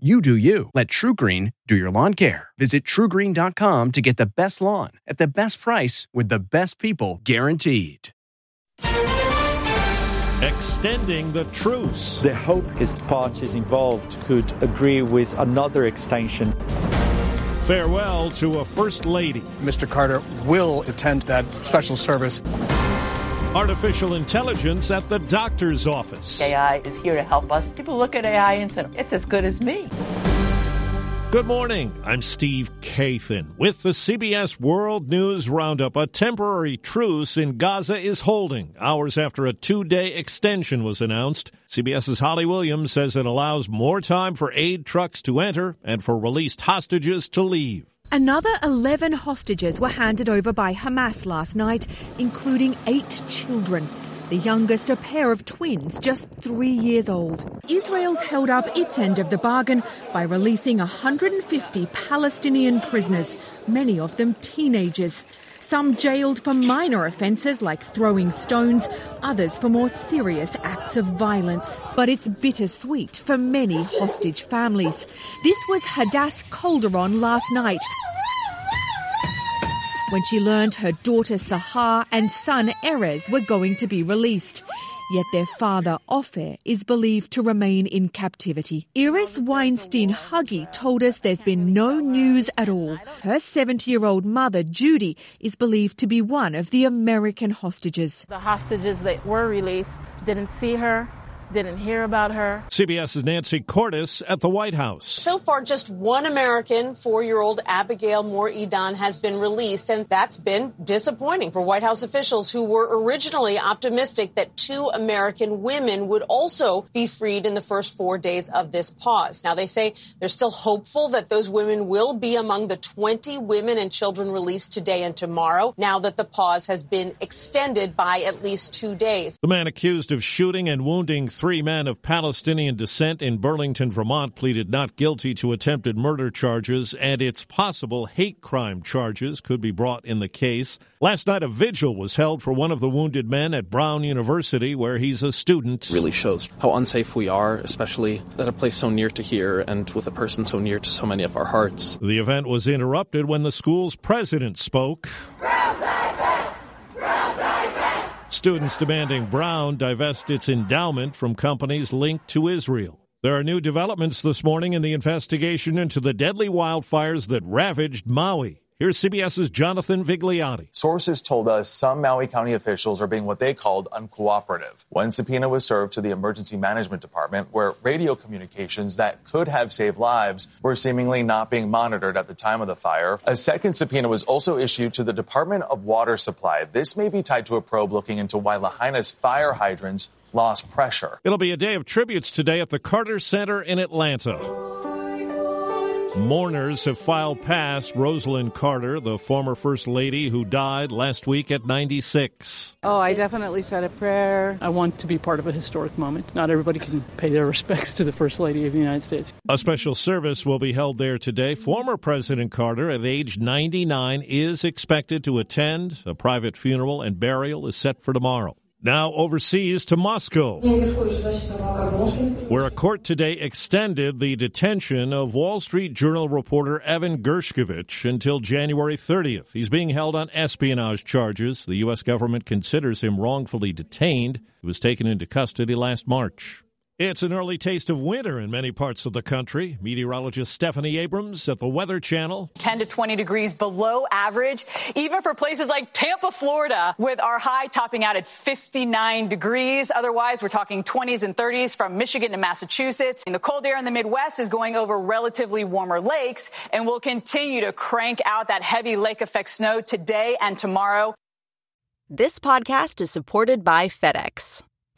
You do you. Let TruGreen do your lawn care. Visit trugreen.com to get the best lawn at the best price with the best people guaranteed. Extending the truce. The hope is parties involved could agree with another extension. Farewell to a First Lady. Mr. Carter will attend that special service. Artificial intelligence at the doctor's office. AI is here to help us. People look at AI and say, it's as good as me. Good morning. I'm Steve Kathan with the CBS World News Roundup. A temporary truce in Gaza is holding hours after a two day extension was announced. CBS's Holly Williams says it allows more time for aid trucks to enter and for released hostages to leave. Another 11 hostages were handed over by Hamas last night, including eight children. The youngest, a pair of twins, just three years old. Israel's held up its end of the bargain by releasing 150 Palestinian prisoners, many of them teenagers. Some jailed for minor offences like throwing stones, others for more serious acts of violence. But it's bittersweet for many hostage families. This was Hadas Calderon last night when she learned her daughter Sahar and son Erez were going to be released. Yet their father, Ofer, is believed to remain in captivity. Iris Weinstein Haggai told us there's been no news at all. Her 70 year old mother, Judy, is believed to be one of the American hostages. The hostages that were released didn't see her, didn't hear about her. CBS's Nancy Cordes at the White House. So far, just one American, four year old Abigail Mor Idan, has been released, and that's been disappointing for White House officials who were originally optimistic that two American women would also be freed in the first four days of this pause. Now, they say they're still hopeful that those women will be among the 20 women and children released today and tomorrow, now that the pause has been extended by at least two days. The man accused of shooting and wounding three men of Palestinian descent in Burlington, Vermont, pleaded not guilty to attempted murder charges, and it's possible hate crime charges could be brought in the case. Last night, a vigil was held for one of the wounded men at Brown University, where he's a student. Really shows how unsafe we are, especially at a place so near to here and with a person so near to so many of our hearts. The event was interrupted when the school's president spoke. Students demanding Brown divest its endowment from companies linked to Israel. There are new developments this morning in the investigation into the deadly wildfires that ravaged Maui. Here's CBS's Jonathan Vigliotti. Sources told us some Maui County officials are being what they called uncooperative. One subpoena was served to the Emergency Management Department, where radio communications that could have saved lives were seemingly not being monitored at the time of the fire. A second subpoena was also issued to the Department of Water Supply. This may be tied to a probe looking into why Lahaina's fire hydrants lost pressure. It'll be a day of tributes today at the Carter Center in Atlanta. Mourners have filed past Rosalynn Carter, the former First Lady who died last week at 96. Oh, I definitely said a prayer. I want to be part of a historic moment. Not everybody can pay their respects to the First Lady of the United States. A special service will be held there today. Former President Carter, at age 99, is expected to attend. A private funeral and burial is set for tomorrow. Now overseas to Moscow, where a court today extended the detention of Wall Street Journal reporter Evan Gershkovich until January 30th. He's being held on espionage charges. The U.S. government considers him wrongfully detained. He was taken into custody last March. It's an early taste of winter in many parts of the country. Meteorologist Stephanie Abrams at the Weather Channel. 10 to 20 degrees below average, even for places like Tampa, Florida, with our high topping out at 59 degrees. Otherwise, we're talking 20s and 30s from Michigan to Massachusetts. And the cold air in the Midwest is going over relatively warmer lakes and will continue to crank out that heavy lake effect snow today and tomorrow. This podcast is supported by FedEx.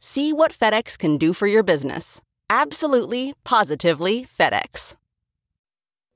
See what FedEx can do for your business. Absolutely, positively FedEx.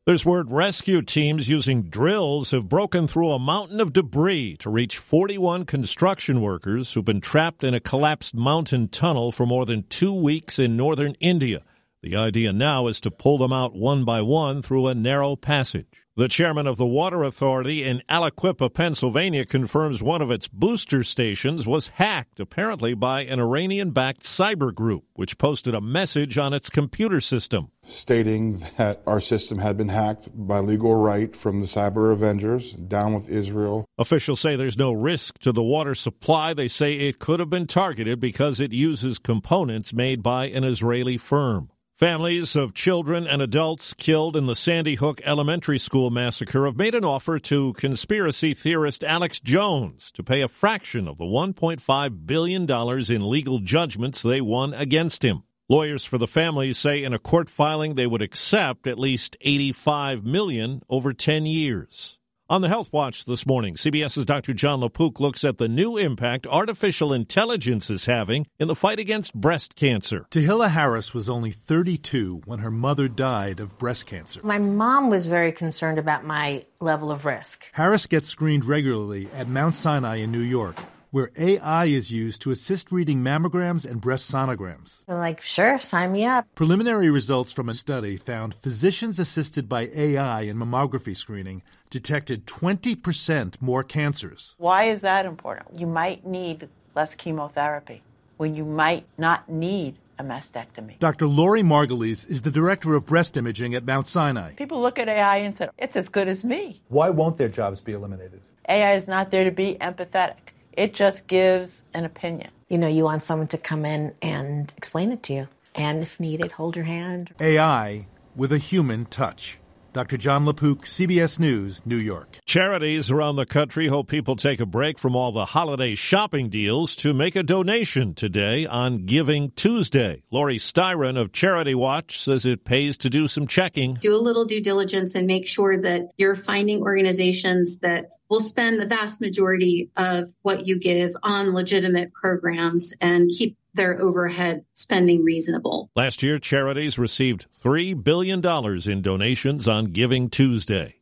There's word rescue teams using drills have broken through a mountain of debris to reach 41 construction workers who've been trapped in a collapsed mountain tunnel for more than two weeks in northern India. The idea now is to pull them out one by one through a narrow passage. The chairman of the Water Authority in Aliquippa, Pennsylvania, confirms one of its booster stations was hacked, apparently by an Iranian backed cyber group, which posted a message on its computer system. Stating that our system had been hacked by legal right from the cyber avengers, down with Israel. Officials say there's no risk to the water supply. They say it could have been targeted because it uses components made by an Israeli firm. Families of children and adults killed in the Sandy Hook Elementary School massacre have made an offer to conspiracy theorist Alex Jones to pay a fraction of the $1.5 billion in legal judgments they won against him. Lawyers for the families say in a court filing they would accept at least 85 million over 10 years. On the Health Watch this morning, CBS's Dr. Jon LaPook looks at the new impact artificial intelligence is having in the fight against breast cancer. Tahila Harris was only 32 when her mother died of breast cancer. My mom was very concerned about my level of risk. Harris gets screened regularly at Mount Sinai in New York where AI is used to assist reading mammograms and breast sonograms. I'm like, sure, sign me up. Preliminary results from a study found physicians assisted by AI in mammography screening detected 20% more cancers. Why is that important? You might need less chemotherapy when you might not need a mastectomy. Dr. Laurie Margolies is the director of breast imaging at Mount Sinai. People look at AI and say, it's as good as me. Why won't their jobs be eliminated? AI is not there to be empathetic. It just gives an opinion. You know, you want someone to come in and explain it to you. And if needed, hold your hand. AI with a human touch. Dr. Jon LaPook, CBS News, New York. Charities around the country hope people take a break from all the holiday shopping deals to make a donation today on Giving Tuesday. Laurie Styron of CharityWatch says it pays to do some checking. Do a little due diligence and make sure that you're finding organizations that will spend the vast majority of what you give on legitimate programs and keep their overhead spending reasonable. Last year, charities received $3 billion in donations on Giving Tuesday.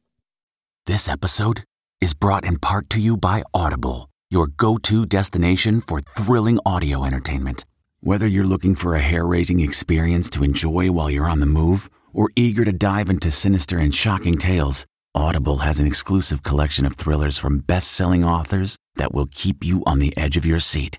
This episode is brought in part to you by Audible, your go to destination for thrilling audio entertainment. Whether you're looking for a hair raising experience to enjoy while you're on the move or eager to dive into sinister and shocking tales, Audible has an exclusive collection of thrillers from best selling authors that will keep you on the edge of your seat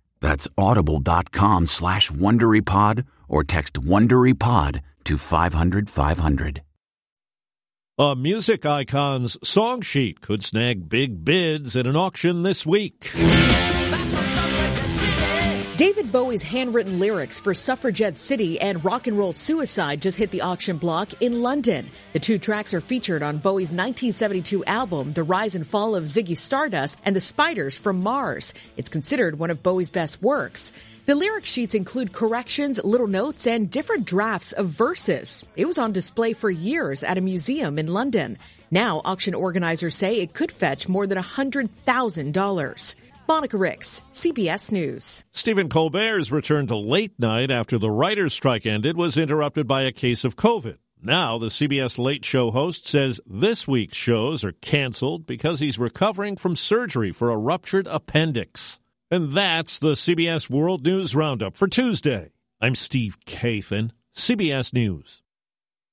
That's audible.com slash WonderyPod or text WonderyPod to 500 500. A music icon's song sheet could snag big bids at an auction this week. David Bowie's handwritten lyrics for Suffragette City and Rock and Roll Suicide just hit the auction block in London. The two tracks are featured on Bowie's 1972 album, The Rise and Fall of Ziggy Stardust and the Spiders from Mars. It's considered one of Bowie's best works. The lyric sheets include corrections, little notes, and different drafts of verses. It was on display for years at a museum in London. Now, auction organizers say it could fetch more than $100,000. Monica Ricks, CBS News. Stephen Colbert's return to late night after the writer's strike ended was interrupted by a case of COVID. Now, the CBS Late Show host says this week's shows are canceled because he's recovering from surgery for a ruptured appendix. And that's the CBS World News Roundup for Tuesday. I'm Steve Kathan, CBS News.